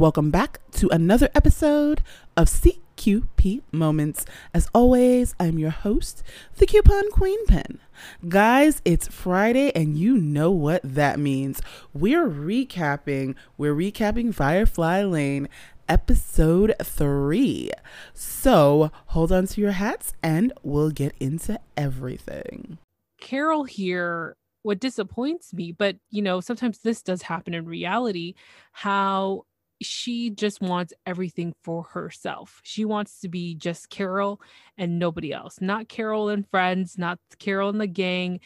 welcome back to another episode of CQP Moments. As always, I'm your host, the Coupon Queen Pen. Guys, it's Friday, and you know what that means. We're recapping, we're recapping Firefly Lane episode three. So hold on to your hats, and we'll get into everything. Carol here what disappoints me, but you know, sometimes this does happen in reality, how she just wants everything for herself. She wants to be just Carol and nobody else, not Carol and friends, not Carol and the gang,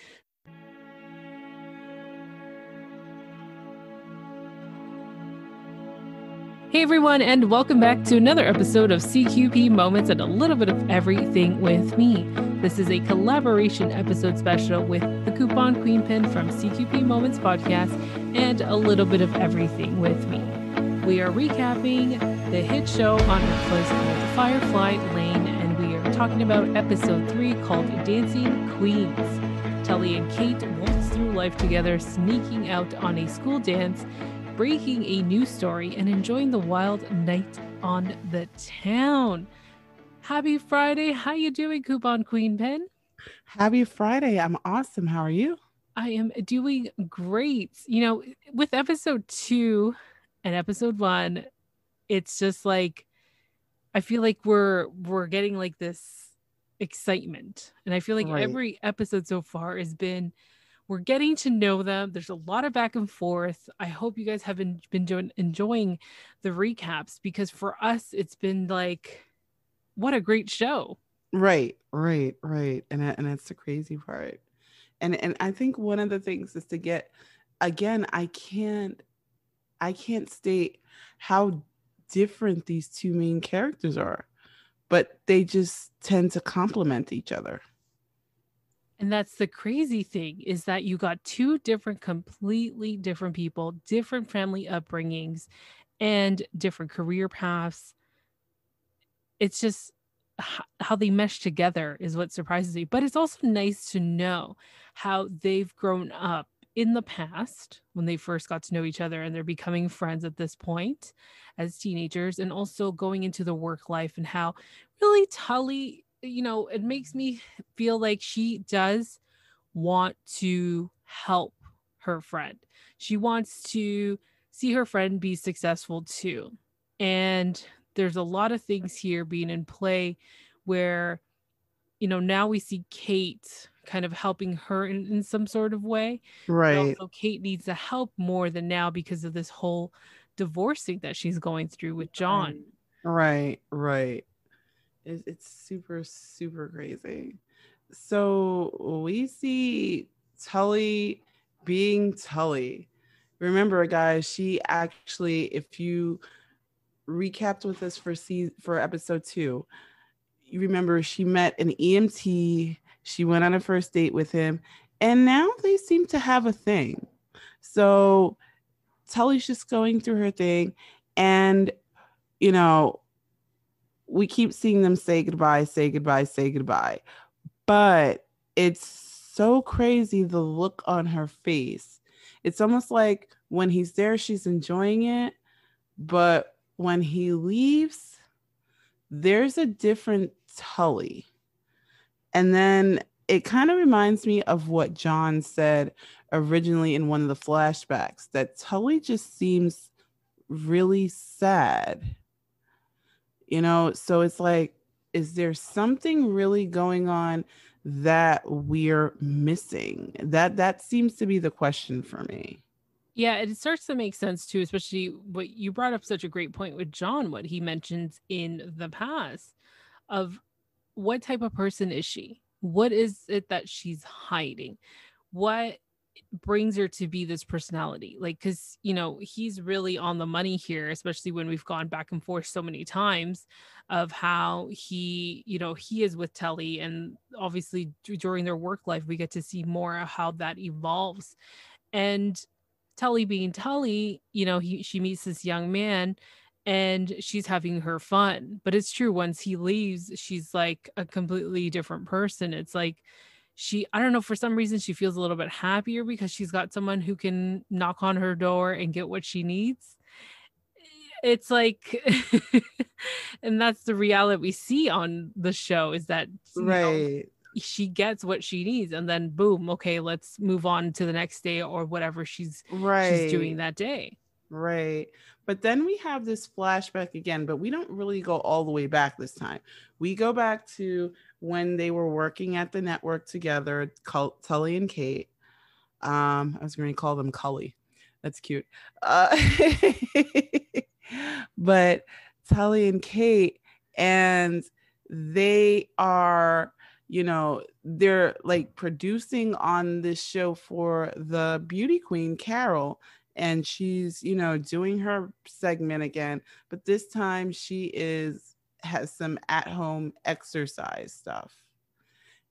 Hey everyone, and welcome back to another episode of CQP Moments and a little bit of everything with me. This is a collaboration episode special with the Coupon Queen Pin from CQP Moments podcast and a little bit of everything with me. We are recapping the hit show on Netflix called Firefly Lane, and we are talking about episode three called Dancing Queens. Tully and Kate waltz through life together, sneaking out on a school dance breaking a news story and enjoying the wild night on the town. Happy Friday. How you doing, Coupon Queen Pen? Happy Friday. I'm awesome. How are you? I am doing great. You know, with episode 2 and episode 1, it's just like I feel like we're we're getting like this excitement. And I feel like right. every episode so far has been we're getting to know them. There's a lot of back and forth. I hope you guys have been, been doing, enjoying the recaps because for us, it's been like, what a great show. Right, right, right. And, and that's the crazy part. And, and I think one of the things is to get, again, I can't, I can't state how different these two main characters are, but they just tend to complement each other. And that's the crazy thing is that you got two different, completely different people, different family upbringings, and different career paths. It's just how they mesh together is what surprises me. But it's also nice to know how they've grown up in the past when they first got to know each other and they're becoming friends at this point as teenagers and also going into the work life and how really Tully you know, it makes me feel like she does want to help her friend. She wants to see her friend be successful too. And there's a lot of things here being in play where, you know, now we see Kate kind of helping her in, in some sort of way. Right. So Kate needs the help more than now because of this whole divorcing that she's going through with John. Right, right. It's, it's super, super crazy. So we see Tully being Tully. Remember, guys, she actually, if you recapped with us for season, for episode two, you remember she met an EMT. She went on a first date with him, and now they seem to have a thing. So Tully's just going through her thing, and you know, we keep seeing them say goodbye, say goodbye, say goodbye. But it's so crazy the look on her face. It's almost like when he's there, she's enjoying it. But when he leaves, there's a different Tully. And then it kind of reminds me of what John said originally in one of the flashbacks that Tully just seems really sad. You know so it's like is there something really going on that we're missing? That that seems to be the question for me. Yeah it starts to make sense too especially what you brought up such a great point with john what he mentions in the past of what type of person is she? What is it that she's hiding? What brings her to be this personality? Like because you know he's really on the money here especially when we've gone back and forth so many times of how he you know he is with Tully and obviously during their work life we get to see more how that evolves. And Tully being Tully you know he she meets this young man and she's having her fun but it's true once he leaves she's like a completely different person it's like she i don't know for some reason she feels a little bit happier because she's got someone who can knock on her door and get what she needs. It's like and that's the reality we see on the show is that right know, she gets what she needs and then boom okay let's move on to the next day or whatever she's right she's doing that day right. But then we have this flashback again but we don't really go all the way back this time. We go back to when they were working at the network together tully and kate. Um i was going to call them cully. That's cute. Uh, but tully and kate and they are you know, they're like producing on this show for the beauty queen, Carol, and she's, you know, doing her segment again, but this time she is has some at home exercise stuff.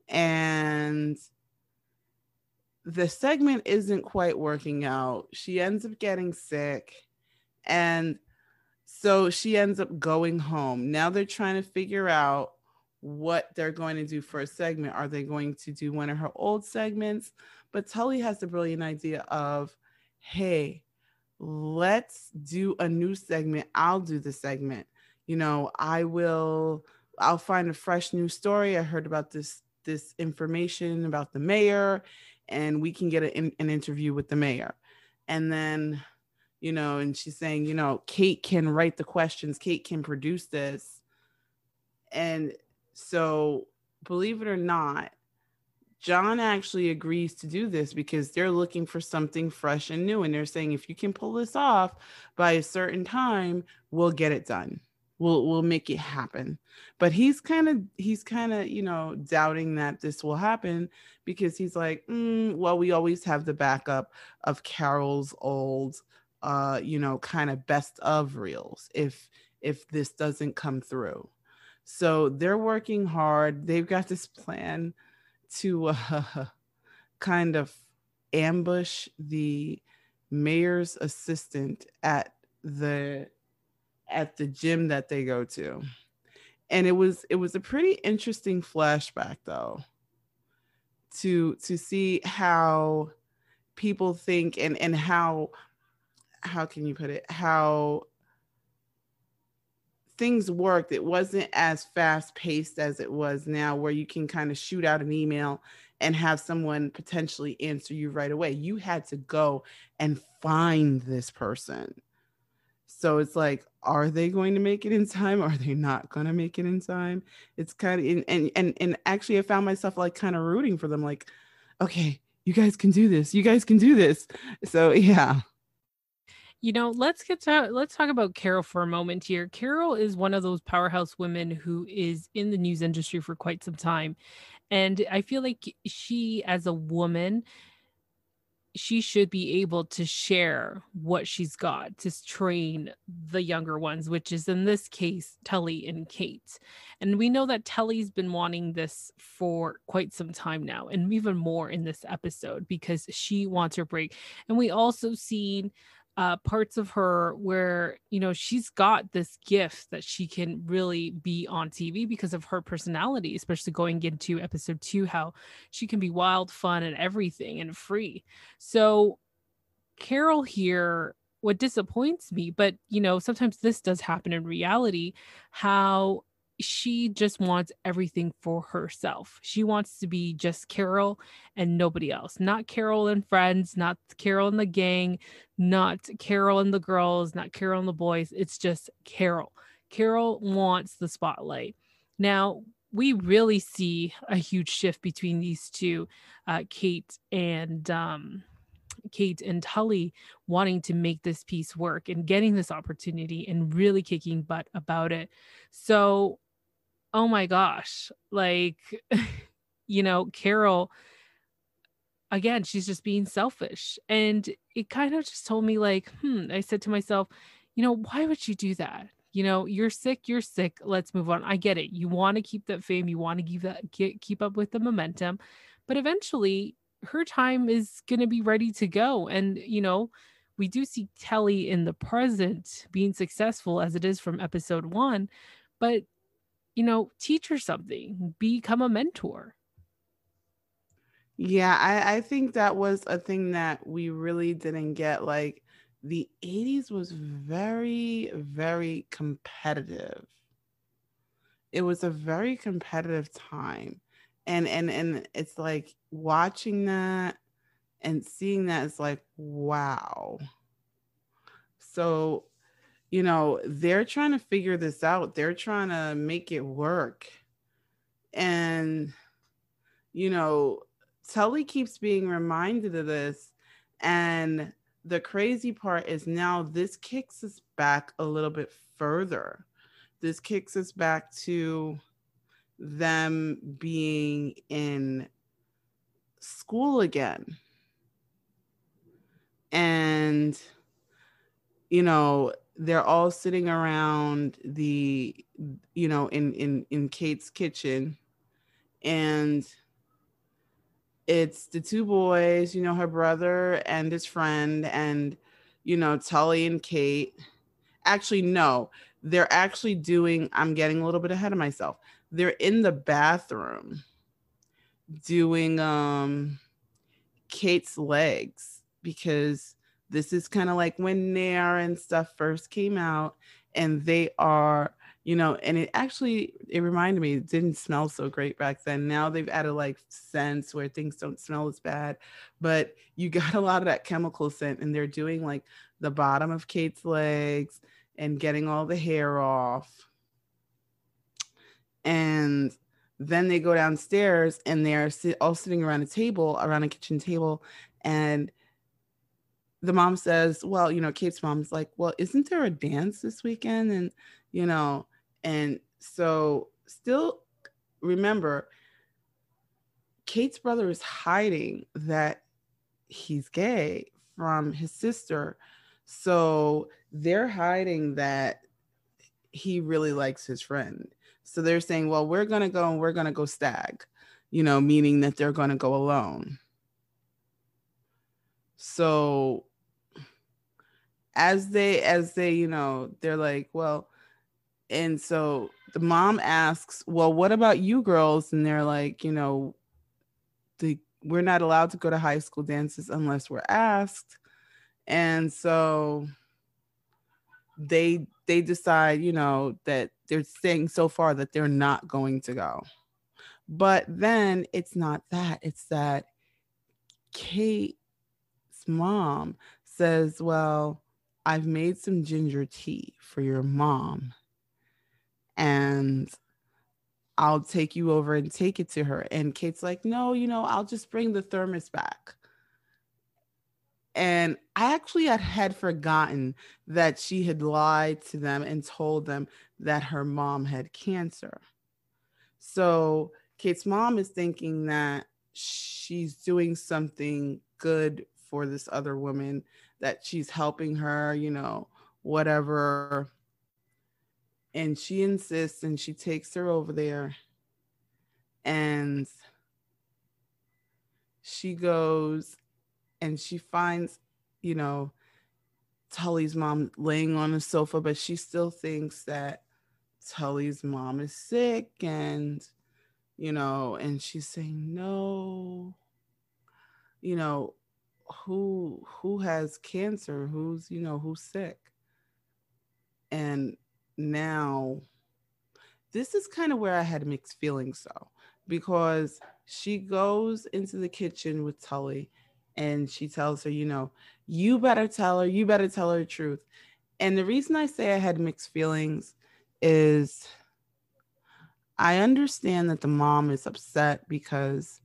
And the segment isn't quite working out. She ends up getting sick. And so she ends up going home. Now they're trying to figure out what they're going to do for a segment. Are they going to do one of her old segments? But Tully has the brilliant idea of, hey, let's do a new segment. I'll do the segment. You know, I will I'll find a fresh new story. I heard about this this information about the mayor and we can get a, an interview with the mayor. And then, you know, and she's saying, you know, Kate can write the questions, Kate can produce this. And so, believe it or not, John actually agrees to do this because they're looking for something fresh and new. And they're saying, if you can pull this off by a certain time, we'll get it done. We'll we'll make it happen. But he's kind of he's kind of you know doubting that this will happen because he's like, mm, well, we always have the backup of Carol's old, uh, you know, kind of best of reels if if this doesn't come through. So they're working hard. They've got this plan to uh, kind of ambush the mayor's assistant at the at the gym that they go to. And it was it was a pretty interesting flashback though to to see how people think and and how how can you put it how things worked, it wasn't as fast paced as it was now, where you can kind of shoot out an email and have someone potentially answer you right away. You had to go and find this person. So it's like, are they going to make it in time? Are they not going to make it in time? It's kind of and and and actually, I found myself like kind of rooting for them, like, okay, you guys can do this. You guys can do this. So yeah. You know, let's get to let's talk about Carol for a moment here. Carol is one of those powerhouse women who is in the news industry for quite some time. And I feel like she as a woman she should be able to share what she's got to train the younger ones, which is in this case, Tully and Kate. And we know that Tully's been wanting this for quite some time now, and even more in this episode because she wants her break. And we also seen uh, parts of her where you know she's got this gift that she can really be on TV because of her personality, especially going into episode two, how she can be wild, fun, and everything and free. So Carol here, what disappoints me, but you know sometimes this does happen in reality, how she just wants everything for herself. She wants to be just Carol and nobody else. Not Carol and friends, not Carol and the gang, not Carol and the girls, not Carol and the boys. It's just Carol. Carol wants the spotlight. Now, we really see a huge shift between these two, uh, Kate and um, Kate and Tully wanting to make this piece work and getting this opportunity and really kicking butt about it. So oh my gosh, like, you know, Carol, again, she's just being selfish. And it kind of just told me, like, hmm, I said to myself, you know, why would you do that? You know, you're sick, you're sick. Let's move on. I get it. You want to keep that fame, you want to keep that get, keep up with the momentum, but eventually her time is going to be ready to go. And, you know, we do see Telly in the present being successful as it is from episode one, but you know, teach her something, become a mentor. Yeah, I, I think that was a thing that we really didn't get. Like the 80s was very, very competitive. It was a very competitive time. And and and it's like watching that and seeing that is like, wow. So, you know, they're trying to figure this out. They're trying to make it work. And, you know, Tully keeps being reminded of this. And the crazy part is now this kicks us back a little bit further. This kicks us back to them being in school again. And, you know, they're all sitting around the, you know, in in in Kate's kitchen, and it's the two boys, you know, her brother and his friend, and you know, Tully and Kate. Actually, no, they're actually doing, I'm getting a little bit ahead of myself. They're in the bathroom doing um Kate's legs because this is kind of like when Nair and stuff first came out, and they are you know, and it actually it reminded me it didn't smell so great back then. Now they've added like scents where things don't smell as bad, but you got a lot of that chemical scent, and they're doing like the bottom of Kate's legs and getting all the hair off. And then they go downstairs and they're all sitting around a table, around a kitchen table, and the mom says, Well, you know, Kate's mom's like, Well, isn't there a dance this weekend? And, you know, and so, still remember, Kate's brother is hiding that he's gay from his sister. So, they're hiding that he really likes his friend. So, they're saying, well, we're going to go and we're going to go stag, you know, meaning that they're going to go alone. So, as they, as they, you know, they're like, well, and so the mom asks, "Well, what about you girls?" And they're like, "You know, the we're not allowed to go to high school dances unless we're asked." And so they they decide, you know, that they're saying so far that they're not going to go. But then it's not that. It's that Kate's mom says, "Well, I've made some ginger tea for your mom." and I'll take you over and take it to her. And Kate's like, no, you know, I'll just bring the thermos back. And I actually had, had forgotten that she had lied to them and told them that her mom had cancer. So Kate's mom is thinking that she's doing something good for this other woman, that she's helping her, you know, whatever. And she insists and she takes her over there. And she goes and she finds you know tully's mom laying on the sofa but she still thinks that tully's mom is sick and you know and she's saying no. You know who who has cancer who's you know who's sick and now this is kind of where I had mixed feelings though, because she goes into the kitchen with Tully and she tells her, you know, you better tell her, you better tell her the truth. And the reason I say I had mixed feelings is I understand that the mom is upset because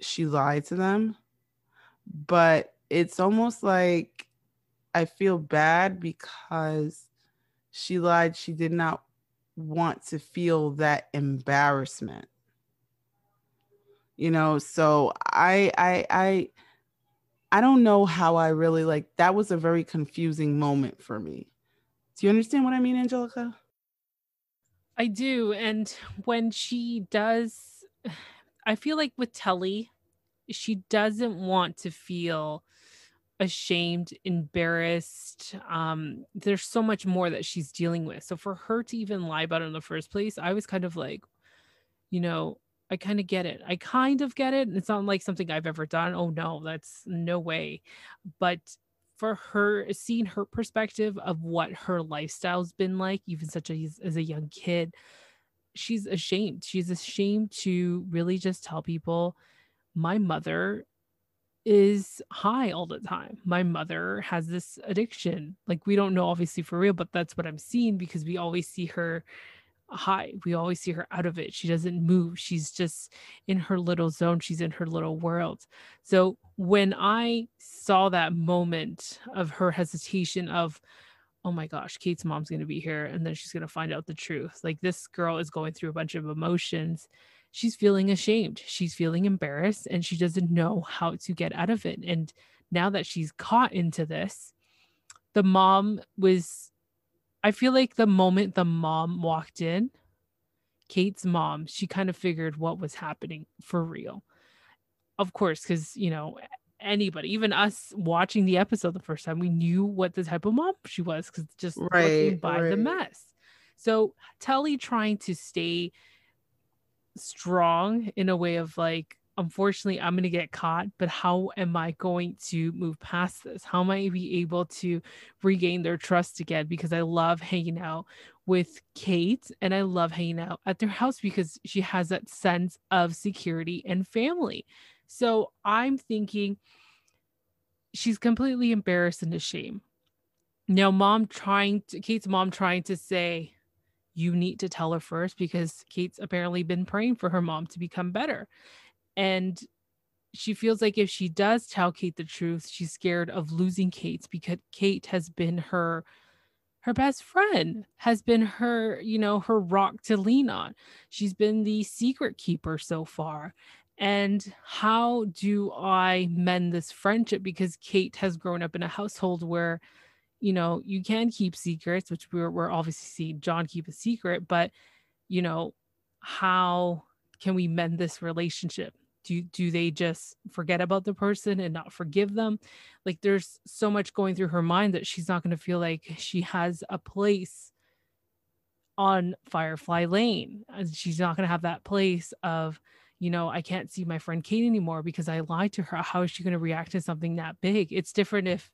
she lied to them, but it's almost like I feel bad because she lied. She did not want to feel that embarrassment. You know so i i i i don't know how i really like that was a very confusing moment for me. Do you understand what i mean angelica? I do and when she does i feel like with telly she doesn't want to feel ashamed, embarrassed. Um, there's so much more that she's dealing with. So for her to even lie about it in the first place, I was kind of like, you know, I kind of get it. I kind of get it. It's not like something I've ever done. Oh no, that's no way. But for her seeing her perspective of what her lifestyle's been like even such a, as a young kid she's ashamed she's ashamed to really just tell people my mother is high all the time my mother has this addiction like we don't know obviously for real but that's what i'm seeing because we always see her high. We always see her out of it. She doesn't move. She's just in her little zone. She's in her little world. So when I saw that moment of her hesitation of, oh my gosh, Kate's mom's going to be here and then she's going to find out the truth. Like this girl is going through a bunch of emotions. She's feeling ashamed. She's feeling embarrassed and she doesn't know how to get out of it. And now that she's caught into this, the mom was I feel like the moment the mom walked in, Kate's mom, she kind of figured what was happening for real. Of course, because, you know, anybody, even us watching the episode the first time, we knew what the type of mom she was because just right, looking by right. the mess. So Telly trying to stay strong in a way of like, unfortunately i'm going to get caught but how am i going to move past this? How am i be able to regain their trust again? Because i love hanging out with kate and i love hanging out at their house because she has that sense of security and family. So i'm thinking she's completely embarrassed and ashamed. Now mom trying to kate's mom trying to say you need to tell her first because kate's apparently been praying for her mom to become better and she feels like if she does tell Kate the truth, she's scared of losing Kate because Kate has been her her best friend, has been her, you know, her rock to lean on. She's been the secret keeper so far. And how do I mend this friendship? Because Kate has grown up in a household where, you know, you can keep secrets, which we're, we're obviously seeing John keep a secret, but, you know, how can we mend this relationship? do do they just forget about the person and not forgive them? Like there's so much going through her mind that she's not going to feel like she has a place on firefly lane and she's not going to have that place of you know i can't see my friend kate anymore because i lied to her. How is she going to react to something that big? It's different if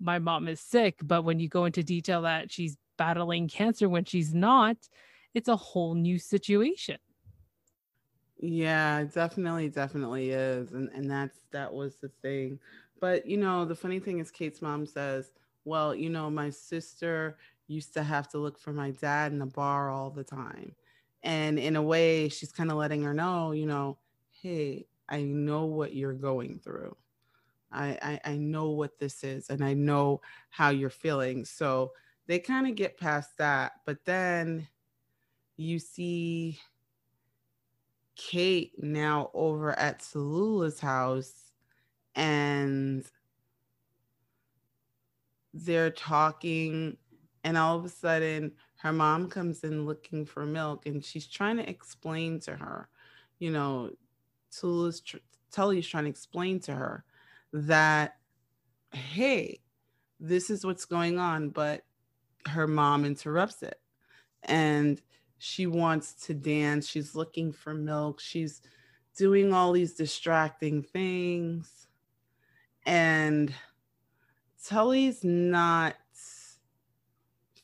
my mom is sick but when you go into detail that she's battling cancer when she's not it's a whole new situation yeah, definitely, definitely is. And and that's that was the thing. But you know, the funny thing is Kate's mom says, Well, you know, my sister used to have to look for my dad in the bar all the time. And in a way, she's kind of letting her know, you know, hey, I know what you're going through. I, I, I know what this is and I know how you're feeling. So they kind of get past that. But then you see Kate now over at Tallulah's house and they're talking and all of a sudden her mom comes in looking for milk and she's trying to explain to her, you know, Tallulah's tr- Tully's trying to explain to her that, hey, this is what's going on, but her mom interrupts it. And she wants to dance. She's looking for milk. She's doing all these distracting things. And Tully's not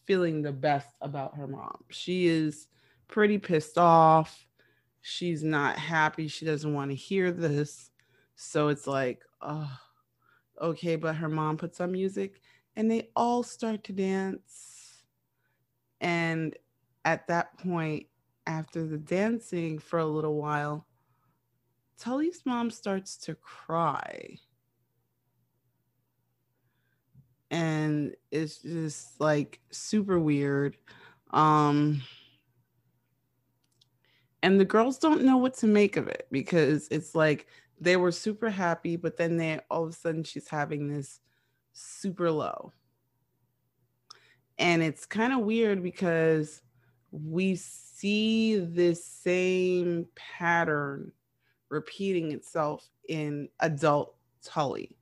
feeling the best about her mom. She is pretty pissed off. She's not happy. She doesn't want to hear this. So it's like, oh, okay. But her mom puts on music and they all start to dance. And at that point, after the dancing for a little while, Tully's mom starts to cry. And it's just like super weird. Um, and the girls don't know what to make of it because it's like they were super happy, but then they all of a sudden she's having this super low. And it's kind of weird because we see this same pattern repeating itself in adult Tully.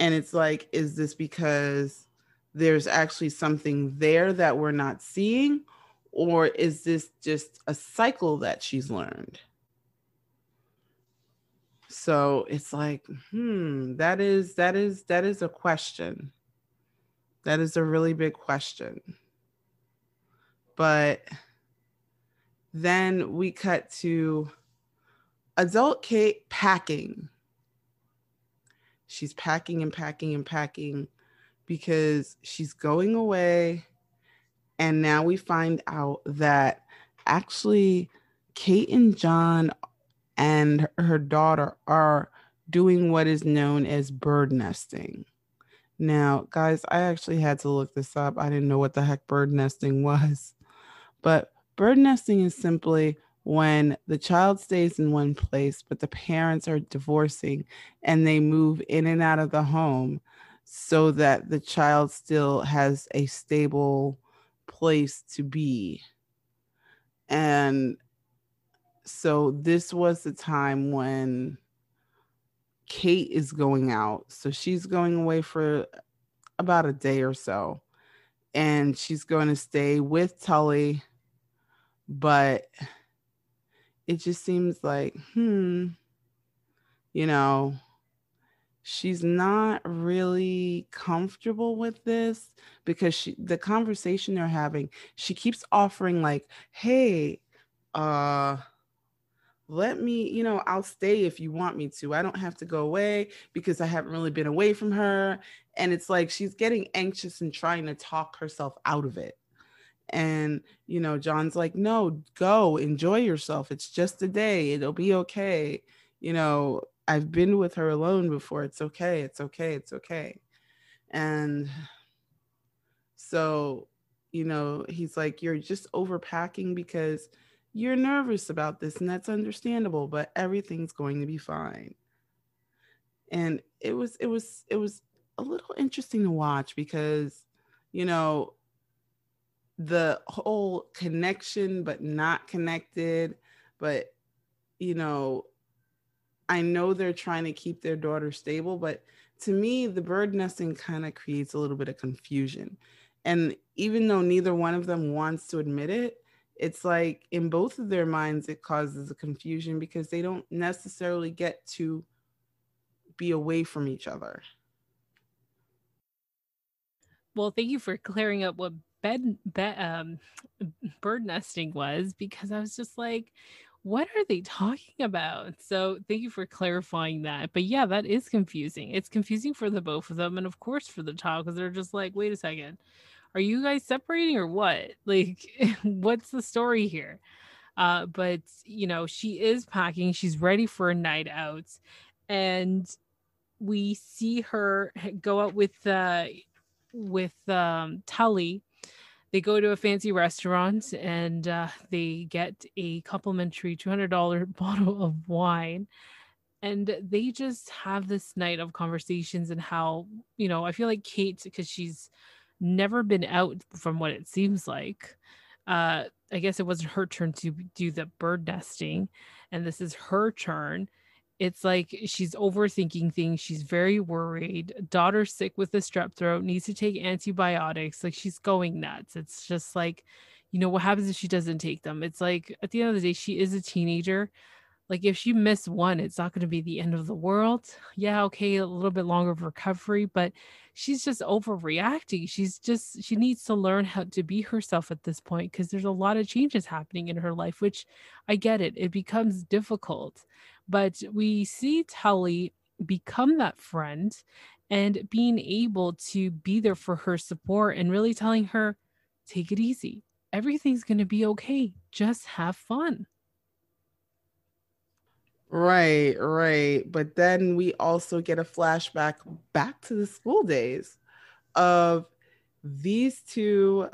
And it's like, is this because there's actually something there that we're not seeing? Or is this just a cycle that she's learned? So it's like, hmm, that is that is that is a question. That is a really big question. But then we cut to adult Kate packing. She's packing and packing and packing because she's going away. And now we find out that actually Kate and John and her daughter are doing what is known as bird nesting. Now, guys, I actually had to look this up. I didn't know what the heck bird nesting was. But bird nesting is simply when the child stays in one place, but the parents are divorcing and they move in and out of the home so that the child still has a stable place to be. And so this was the time when Kate is going out. So she's going away for about a day or so. And she's going to stay with Tully. But it just seems like, hmm, you know, she's not really comfortable with this because she the conversation they're having, she keeps offering like, hey, uh let me, you know, I'll stay if you want me to. I don't have to go away because I haven't really been away from her. And it's like she's getting anxious and trying to talk herself out of it. And, you know, John's like, no, go enjoy yourself. It's just a day. It'll be okay. You know, I've been with her alone before. It's okay. It's okay. It's okay. And so, you know, he's like, you're just overpacking because you're nervous about this and that's understandable but everything's going to be fine. And it was it was it was a little interesting to watch because you know the whole connection but not connected but you know i know they're trying to keep their daughter stable but to me the bird nesting kind of creates a little bit of confusion. And even though neither one of them wants to admit it it's like in both of their minds it causes a confusion because they don't necessarily get to be away from each other. Well thank you for clearing up what bed, bed um, bird nesting was because i was just like what are they talking about? So thank you for clarifying that. But yeah that is confusing. It's confusing for the both of them and of course for the child because they're just like wait a second are you guys separating or what? Like, what's the story here? Uh, but you know, she is packing, she's ready for a night out, and we see her go out with uh with um Tully. They go to a fancy restaurant and uh, they get a complimentary $200 bottle of wine and they just have this night of conversations and how you know i feel like kate because she's never been out from what it seems like. Uh, I guess it wasn't her turn to do the bird nesting, and this is her turn. It's like she's overthinking things. She's very worried. Daughter's sick with the strep throat, needs to take antibiotics. Like she's going nuts. It's just like, you know, what happens if she doesn't take them? It's like at the end of the day, she is a teenager like if she miss one it's not going to be the end of the world. Yeah okay a little bit longer of recovery but she's just overreacting. She's just she needs to learn how to be herself at this point because there's a lot of changes happening in her life which i get it it becomes difficult. But we see tully become that friend and being able to be there for her support and really telling her take it easy. Everything's going to be okay. Just have fun Right, right. But then we also get a flashback back to the school days of these two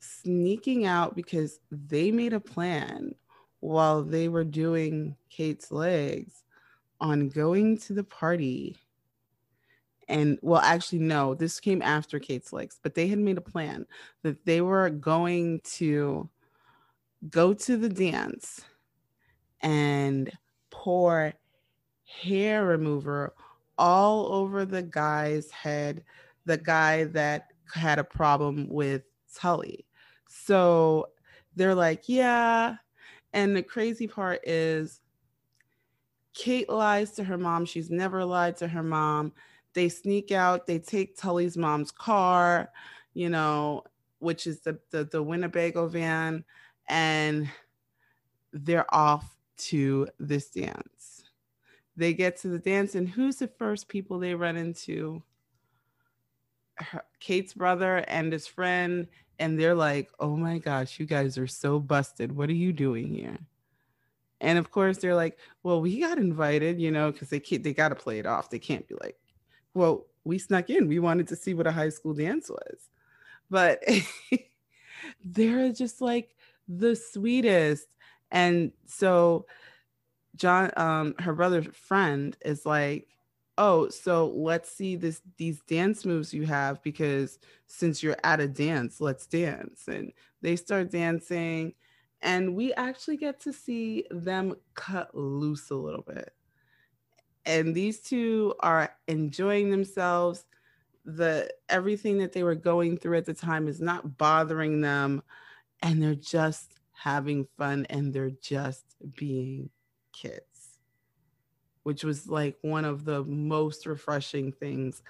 sneaking out because they made a plan while they were doing Kate's legs on going to the party. And well, actually, no, this came after Kate's legs, but they had made a plan that they were going to go to the dance and pour hair remover all over the guy's head, the guy that had a problem with Tully. So they're like, yeah. And the crazy part is, Kate lies to her mom. She's never lied to her mom. They sneak out, they take Tully's mom's car, you know, which is the, the, the Winnebago van, and they're off to this dance. They get to the dance, and who's the first people they run into? Her, Kate's brother and his friend, and they're like, "Oh my gosh, you guys are so busted. What are you doing here?" And of course, they're like, "Well, we got invited, you know, because they can't, they got to play it off. They can't be like, well, we snuck in. We wanted to see what a high school dance was." But they're just like the sweetest. And so John, um, her brother's friend is like, oh, so let's see this these dance moves you have because since you're at a dance, let's dance. And they start dancing, and we actually get to see them cut loose a little bit. And these two are enjoying themselves. The everything that they were going through at the time is not bothering them, and they're just having fun and they're just being kids which was like one of the most refreshing things.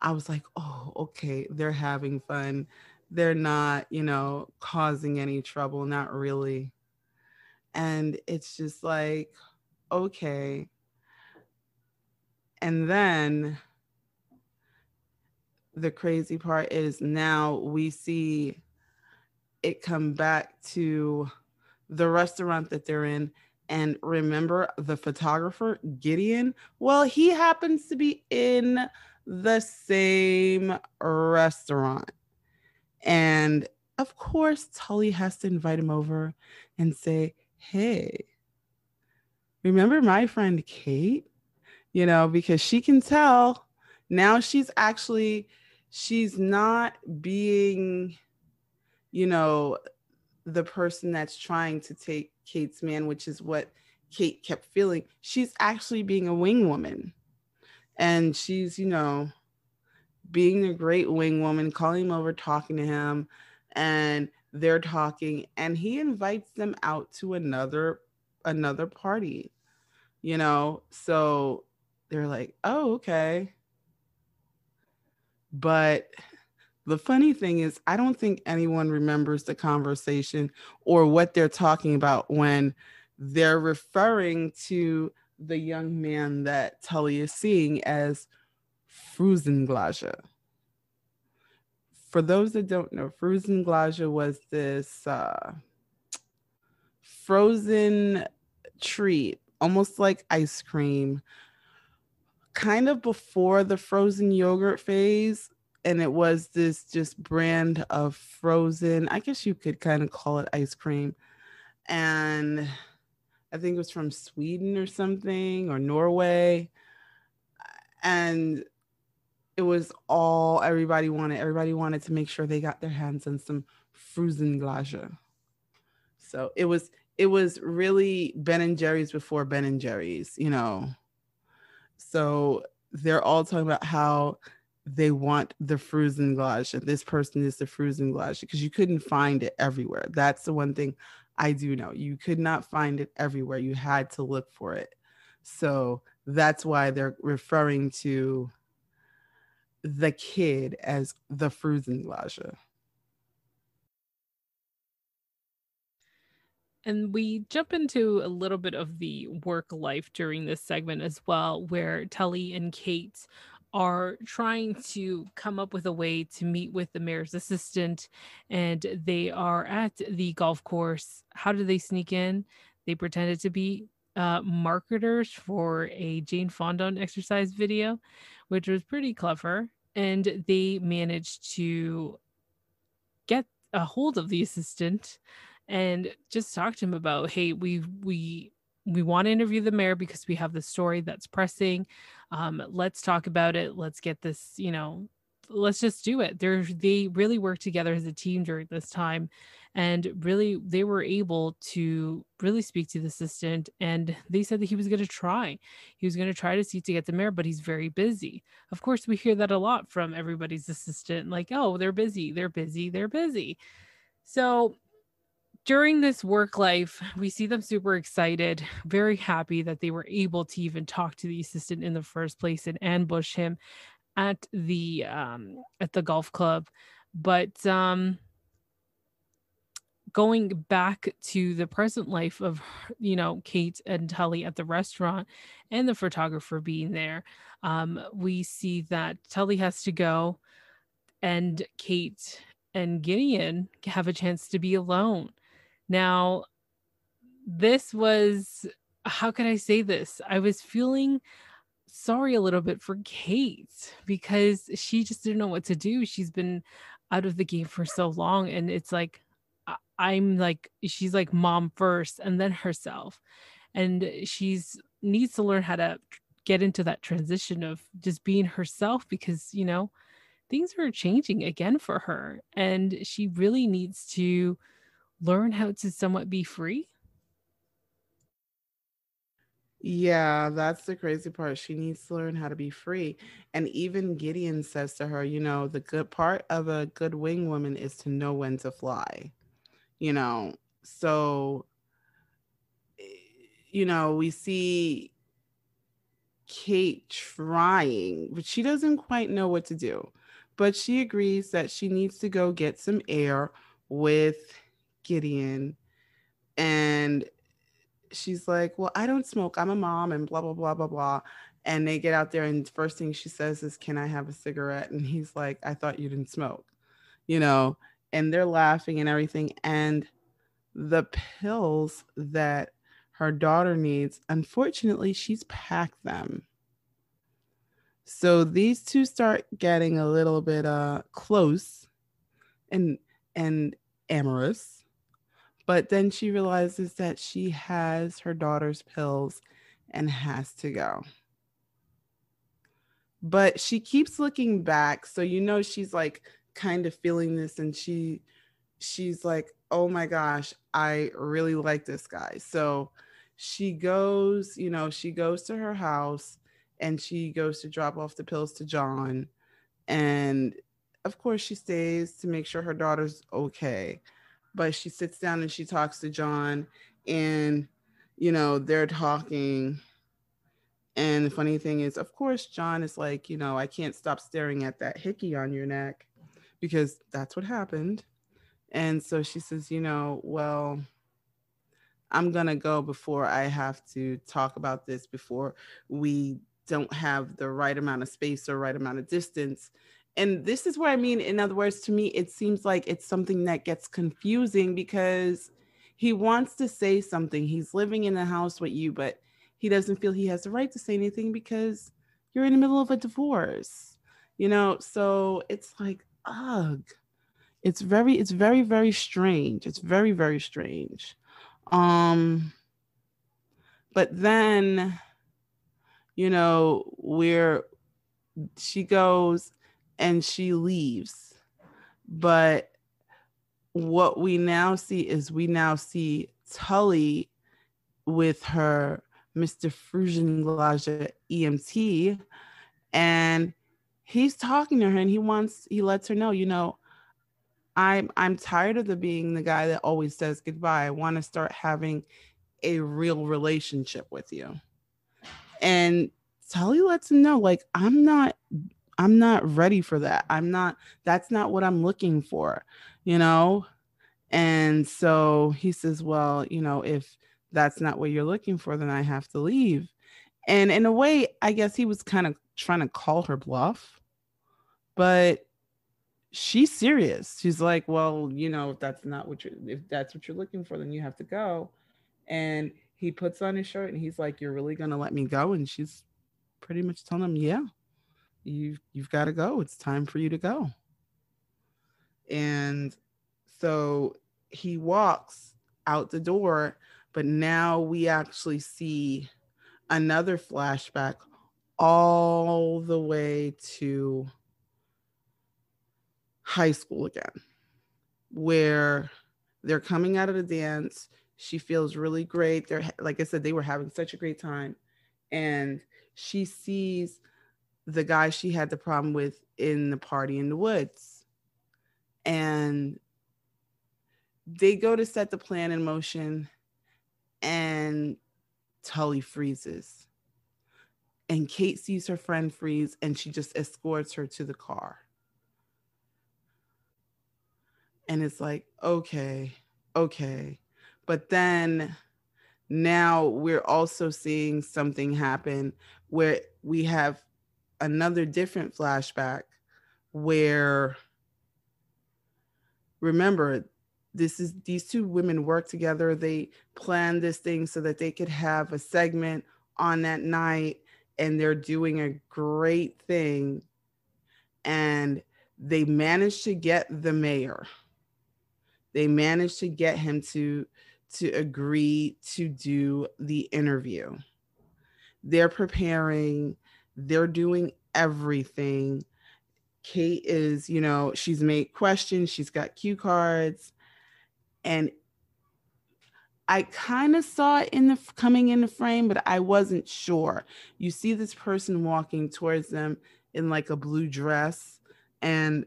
I was like, oh, okay, they're having fun. They're not, you know, causing any trouble, not really. And it's just like, okay. And then the crazy part is now we see it come back to the restaurant that they're in and remember the photographer, Gideon? Well, he happens to be in the same restaurant. And of course, Tully has to invite him over and say, Hey, remember my friend Kate? You know, because she can tell now she's actually, she's not being, you know, the person that's trying to take Kate's man, which is what Kate kept feeling. She's actually being a wing woman. And she's, you know, being a great wing woman, calling him over, talking to him, and they're talking, and he invites them out to another another party, you know. So they're like, oh, okay. But the funny thing is, I don't think anyone remembers the conversation or what they're talking about when they're referring to the young man that Tully is seeing as Frusen Glädjé. For those that don't know, Frusen Glädjé was this uh, frozen treat, almost like ice cream, kind of before the frozen yogurt phase and it was this just brand of frozen i guess you could kind of call it ice cream and i think it was from sweden or something or norway and it was all everybody wanted everybody wanted to make sure they got their hands on some Frusen Glädjé so it was it was really ben and jerry's before ben and jerry's you know? So they're all talking about how they want the frozen glaçage, and This person is the frozen Frusen Glädjé because you couldn't find it everywhere. That's the one thing I do know. You could not find it everywhere. You had to look for it. So that's why they're referring to the kid as the frozen Frusen Glädjé. And we jump into a little bit of the work life during this segment as well, where Tully and Kate are trying to come up with a way to meet with the mayor's assistant and they are at the golf course. How do they sneak in? They pretended to be uh, marketers for a jane fonda exercise video which was pretty clever and they managed to get a hold of the assistant and just talk to him about hey we we we want to interview the mayor because we have the story that's pressing. Um, let's talk about it. Let's get this, you know, let's just do it. They're, they really worked together as a team during this time. And really, they were able to really speak to the assistant. And they said that he was going to try. He was going to try to see to get the mayor, but he's very busy. Of course, we hear that a lot from everybody's assistant like, oh, they're busy, they're busy, they're busy. So during this work life, we see them super excited, very happy that they were able to even talk to the assistant in the first place and ambush him at the um, at the golf club. But um, going back to the present life of you know Kate and Tully at the restaurant and the photographer being there, um, we see that Tully has to go, and Kate and Gideon have a chance to be alone now, this was, how can I say this? I was feeling sorry a little bit for Kate because she just didn't know what to do. She's been out of the game for so long. And it's like, I'm like, she's like mom first and then herself. And she's needs to learn how to get into that transition of just being herself because, you know, things are changing again for her. And she really needs to learn how to somewhat be free? Yeah, that's the crazy part. She needs to learn how to be free. And even Gideon says to her, you know, the good part of a good wing woman is to know when to fly, you know. So, you know, we see Kate trying, but she doesn't quite know what to do. But she agrees that she needs to go get some air with Gideon. And she's like, Well, I don't smoke. I'm a mom and blah, blah, blah, blah, blah. And they get out there, and first thing she says is, Can I have a cigarette? And he's like, I thought you didn't smoke, you know, and they're laughing and everything. And the pills that her daughter needs, unfortunately, she's packed them. So these two start getting a little bit uh close and and amorous but then she realizes that she has her daughter's pills and has to go. But she keeps looking back. So you know she's like kind of feeling this and she she's like, "Oh my gosh, I really like this guy." So she goes, you know, she goes to her house and she goes to drop off the pills to John and of course she stays to make sure her daughter's okay but she sits down and she talks to John and you know they're talking. And the funny thing is of course John is like you know I can't stop staring at that hickey on your neck because that's what happened. And so she says you know well I'm going to go before I have to talk about this before we don't have the right amount of space or right amount of distance and this is what I mean. In other words, to me, it seems like it's something that gets confusing because he wants to say something. He's living in a house with you, but he doesn't feel he has the right to say anything because you're in the middle of a divorce. You know, so it's like, ugh. It's very, it's very, very strange. It's very, very strange. Um, but then, you know, where she goes and she leaves. But what we now see is we now see Tully with her Mr. Frusen Glädjé EMT, and he's talking to her and he wants he lets her know, you know, I'm I'm tired of the being the guy that always says goodbye. I want to start having a real relationship with you. And Tully lets him know, like, I'm not I'm not ready for that. I'm not, that's not what I'm looking for, you know? And so he says, Well, you know, if that's not what you're looking for, then I have to leave. And in a way, I guess he was kind of trying to call her bluff, but she's serious. She's like, Well, you know, if that's not what you're, if that's what you're looking for, then you have to go. And he puts on his shirt and he's like, You're really going to let me go? And she's pretty much telling him, Yeah, you've you've got to go. It's time for you to go. And so he walks out the door, but now we actually see another flashback all the way to high school again, where they're coming out of the dance. She feels really great. They're like I said, they were having such a great time. And she sees the guy she had the problem with in the party in the woods. And they go to set the plan in motion and Tully freezes. And Kate sees her friend freeze and she just escorts her to the car. And it's like, okay, okay. But then now we're also seeing something happen where we have another different flashback where remember this is these two women work together. They plan this thing so that they could have a segment on that night and they're doing a great thing. And they managed to get the mayor. They managed to get him to to agree to do the interview. They're preparing they're doing everything kate is you know she's made questions she's got cue cards and I kind of saw it in the coming in the frame, but I wasn't sure. You see this person walking towards them in like a blue dress, and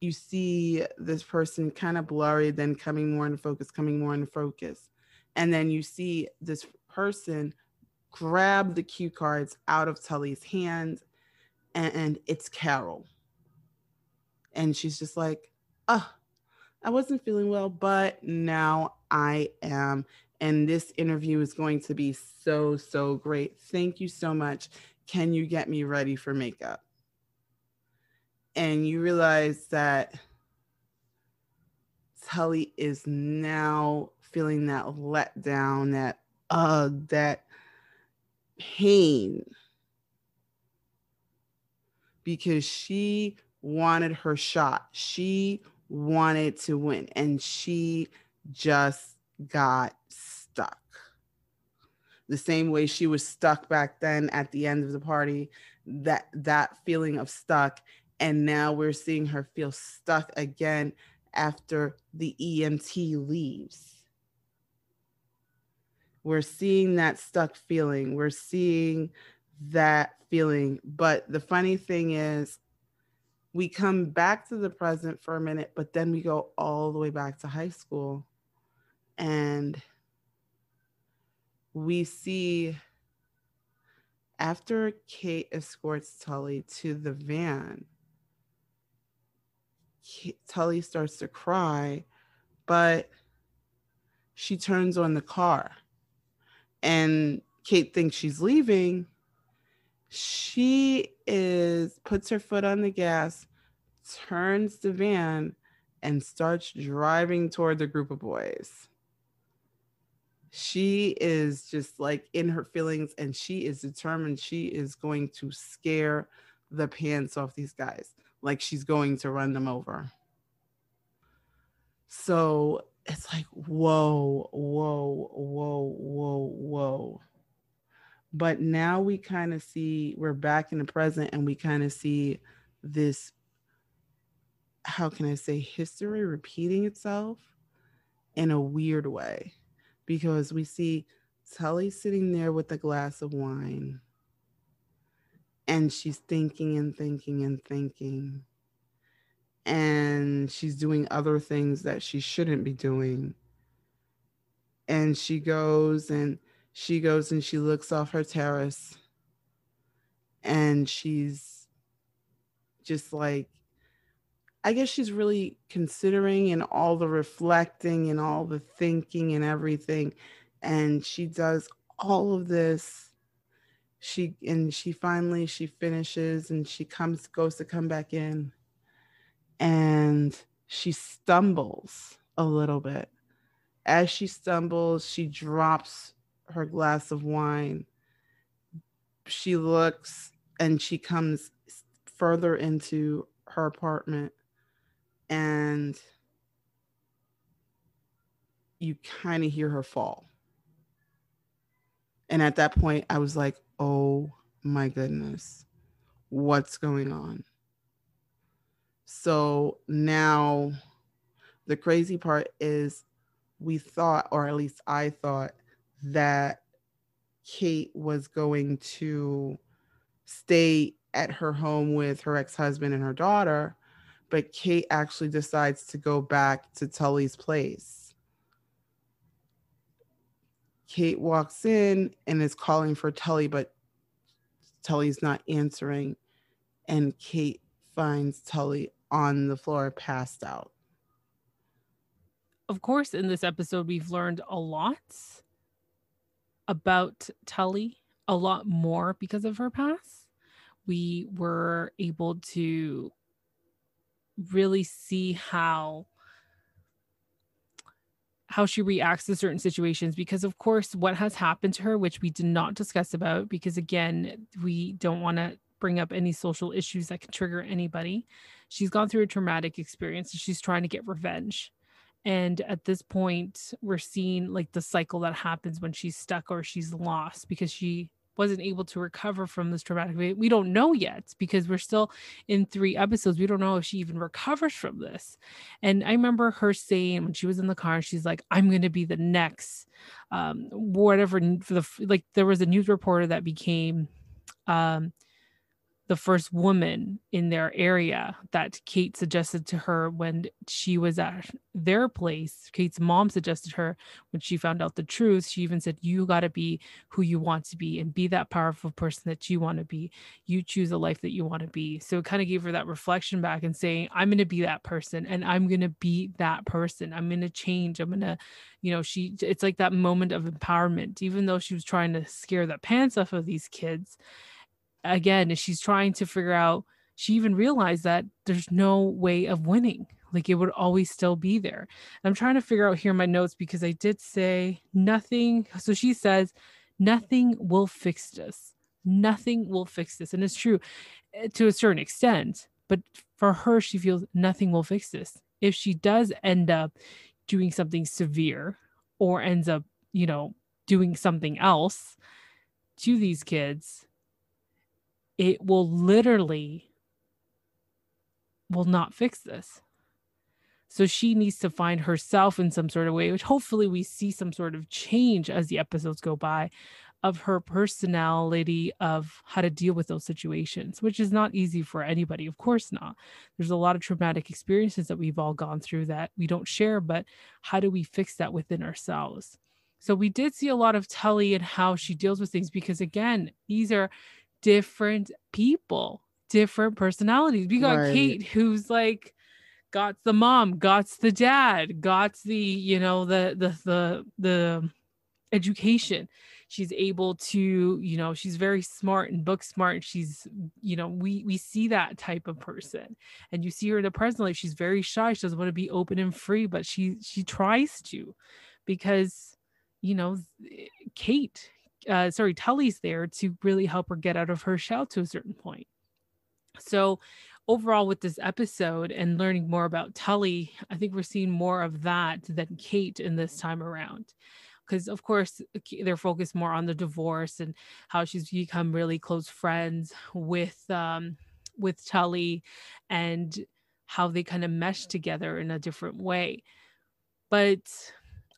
you see this person kind of blurry, then coming more into focus, coming more into focus. And then you see this person grab the cue cards out of Tully's hand, and, and it's Carol. And she's just like, oh, I wasn't feeling well, but now I am. And this interview is going to be so, so great. Thank you so much. Can you get me ready for makeup? and you realize that Tully is now feeling that letdown, that ugh, that pain because she wanted her shot. She wanted to win and she just got stuck. The same way she was stuck back then at the end of the party, that that feeling of stuck and now we're seeing her feel stuck again after the EMT leaves. We're seeing that stuck feeling. We're seeing that feeling. But the funny thing is, we come back to the present for a minute, but then we go all the way back to high school. And we see after Kate escorts Tully to the van, Tully starts to cry, but she turns on the car and Kate thinks she's leaving. She is puts her foot on the gas, turns the van, and starts driving toward the group of boys. She is just like in her feelings and she is determined she is going to scare the pants off these guys like she's going to run them over. So it's like, whoa, whoa, whoa, whoa, whoa. But now we kind of see, we're back in the present and we kind of see this, how can I say, history repeating itself in a weird way because we see Tully sitting there with a glass of wine and she's thinking and thinking and thinking and she's doing other things that she shouldn't be doing. And she goes and she goes and she looks off her terrace. And she's just like I guess she's really considering and all the reflecting and all the thinking and everything. And she does all of this. She and she finally she finishes and she comes goes to come back in and she stumbles a little bit. As she stumbles she drops her glass of wine. She looks and she comes further into her apartment and you kind of hear her fall. And at that point i was like oh my goodness, what's going on? So now the crazy part is we thought, or at least I thought, that Kate was going to stay at her home with her ex husband and her daughter. but Kate actually decides to go back to Tully's place. Kate walks in and is calling for Tully, but Tully's not answering. And Kate finds Tully on the floor, passed out. Of course, in this episode, we've learned a lot about Tully, a lot more because of her past. We were able to really see how how she reacts to certain situations because of course what has happened to her which we did not discuss about because again we don't want to bring up any social issues that can trigger anybody she's gone through a traumatic experience and she's trying to get revenge and at this point we're seeing like the cycle that happens when she's stuck or she's lost because she wasn't able to recover from this traumatic. We don't know yet because we're still in three episodes. We don't know if she even recovers from this. And I remember her saying when she was in the car, she's like, I'm going to be the next, um, whatever for the, like, there was a news reporter that became, um, the first woman in their area that Kate suggested to her when she was at their place. Kate's mom suggested her when she found out the truth. She even said, You got to be who you want to be and be that powerful person that you want to be. You choose a life that you want to be. So it kind of gave her that reflection back and saying, I'm going to be that person and I'm going to be that person. I'm going to change. I'm going to, you know, she, it's like that moment of empowerment, even though she was trying to scare the pants off of these kids again, she's trying to figure out, she even realized that there's no way of winning. Like it would always still be there. I'm trying to figure out here my notes because I did say nothing. So she says, nothing will fix this. Nothing will fix this. And it's true eh, to a certain extent. But for her, she feels nothing will fix this. If she does end up doing something severe or ends up, you know, doing something else to these kids, it will literally will not fix this. So she needs to find herself in some sort of way, which hopefully we see some sort of change as the episodes go by of her personality of how to deal with those situations, which is not easy for anybody. Of course not. There's a lot of traumatic experiences that we've all gone through that we don't share, but how do we fix that within ourselves? So we did see a lot of Tully and how she deals with things because again, these are different people, different personalities. We got right. Kate, who's like got the mom, got the dad, got the, you know, the the the the education. She's able to, you know, she's very smart and book smart. She's, you know, we we see that type of person. And you see her in the present life, she's very shy. She doesn't want to be open and free, but she she tries to because you know, Kate, uh, sorry, Tully's there to really help her get out of her shell to a certain point. So, overall, with this episode and learning more about Tully, I think we're seeing more of that than Kate in this time around. Because, of course, they're focused more on the divorce and how she's become really close friends with um, with Tully and how they kind of mesh together in a different way. But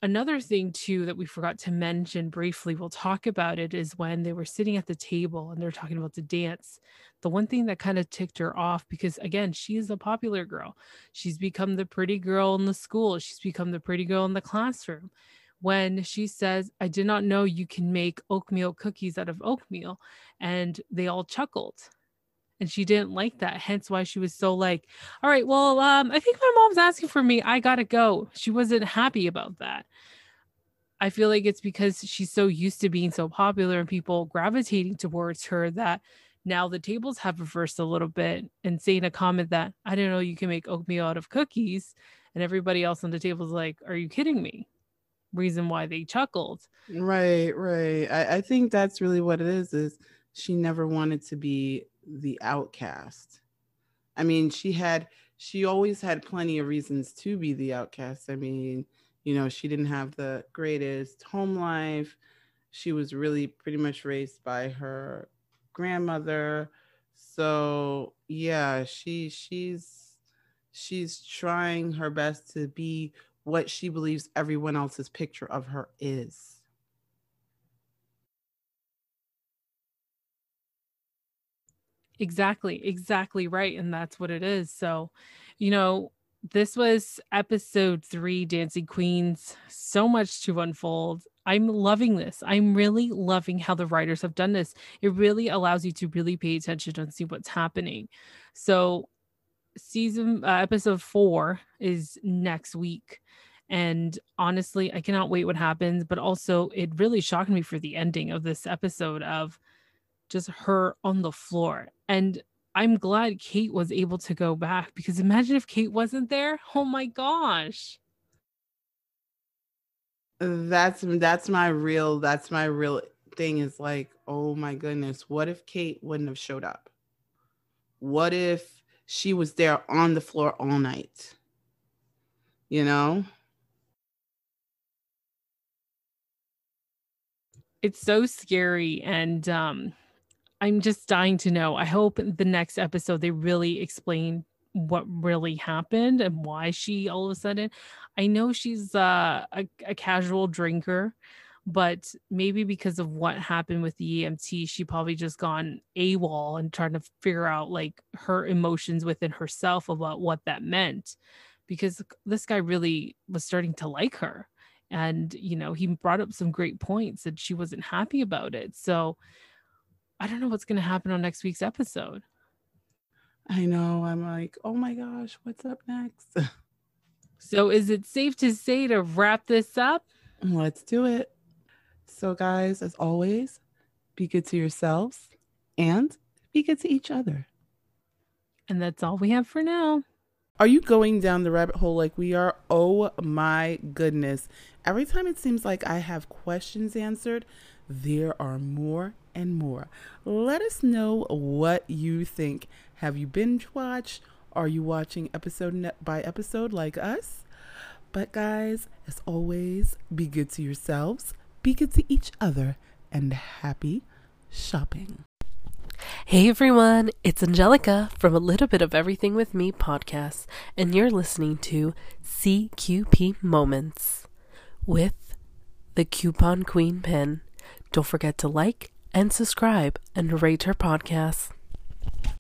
another thing too that we forgot to mention briefly we'll talk about it is when they were sitting at the table and they're talking about the dance. The one thing that kind of ticked her off because again she is a popular girl. She's become the pretty girl in the school. She's become the pretty girl in the classroom. When she says i did not know you can make oatmeal cookies out of oatmeal and they all chuckled and she didn't like that hence why she was so like all right well um i think my mom's asking for me i gotta go. She wasn't happy about that. I feel like it's because she's so used to being so popular and people gravitating towards her that now the tables have reversed a little bit and saying a comment that i don't know you can make oatmeal out of cookies and everybody else on the table is like are you kidding me? Reason why they chuckled. Right right. I, I think that's really what it is is she never wanted to be the outcast. I mean, she had she always had plenty of reasons to be the outcast. I mean, you know, she didn't have the greatest home life. She was really pretty much raised by her grandmother. So, yeah, she she's she's trying her best to be what she believes everyone else's picture of her is. Exactly, exactly right. And that's what it is. So, you know, this was episode three, Dancing Queens. So much to unfold. I'm loving this. I'm really loving how the writers have done this. It really allows you to really pay attention and see what's happening. So, season uh, episode four is next week. And honestly, I cannot wait what happens. But also, it really shocked me for the ending of this episode of just her on the floor. And I'm glad Kate was able to go back because imagine if Kate wasn't there. Oh my gosh. That's that's my real that's my real thing is like, oh my goodness, what if Kate wouldn't have showed up? What if she was there on the floor all night? You know? It's so scary and um I'm just dying to know. I hope the next episode they really explain what really happened and why she all of a sudden. I know she's uh, a, a casual drinker, but maybe because of what happened with the EMT, she probably just gone AWOL and trying to figure out like her emotions within herself about what that meant. Because this guy really was starting to like her. And, you know, he brought up some great points and she wasn't happy about it. So I don't know what's going to happen on next week's episode. I know. I'm like, oh my gosh, what's up next? so, is it safe to say to wrap this up? Let's do it. So, guys, as always, be good to yourselves and be good to each other. And that's all we have for now. Are you going down the rabbit hole like we are? Oh my goodness. Every time it seems like I have questions answered, there are more and more. Let us know what you think. Have you binge watched? Are you watching episode by episode like us? But guys, as always, be good to yourselves, be good to each other, and happy shopping. Hey everyone, it's Angelica from A Little Bit of Everything with Me podcast, and you're listening to CQP Moments with the Coupon Queen Pen. Don't forget to like and subscribe and rate her podcast.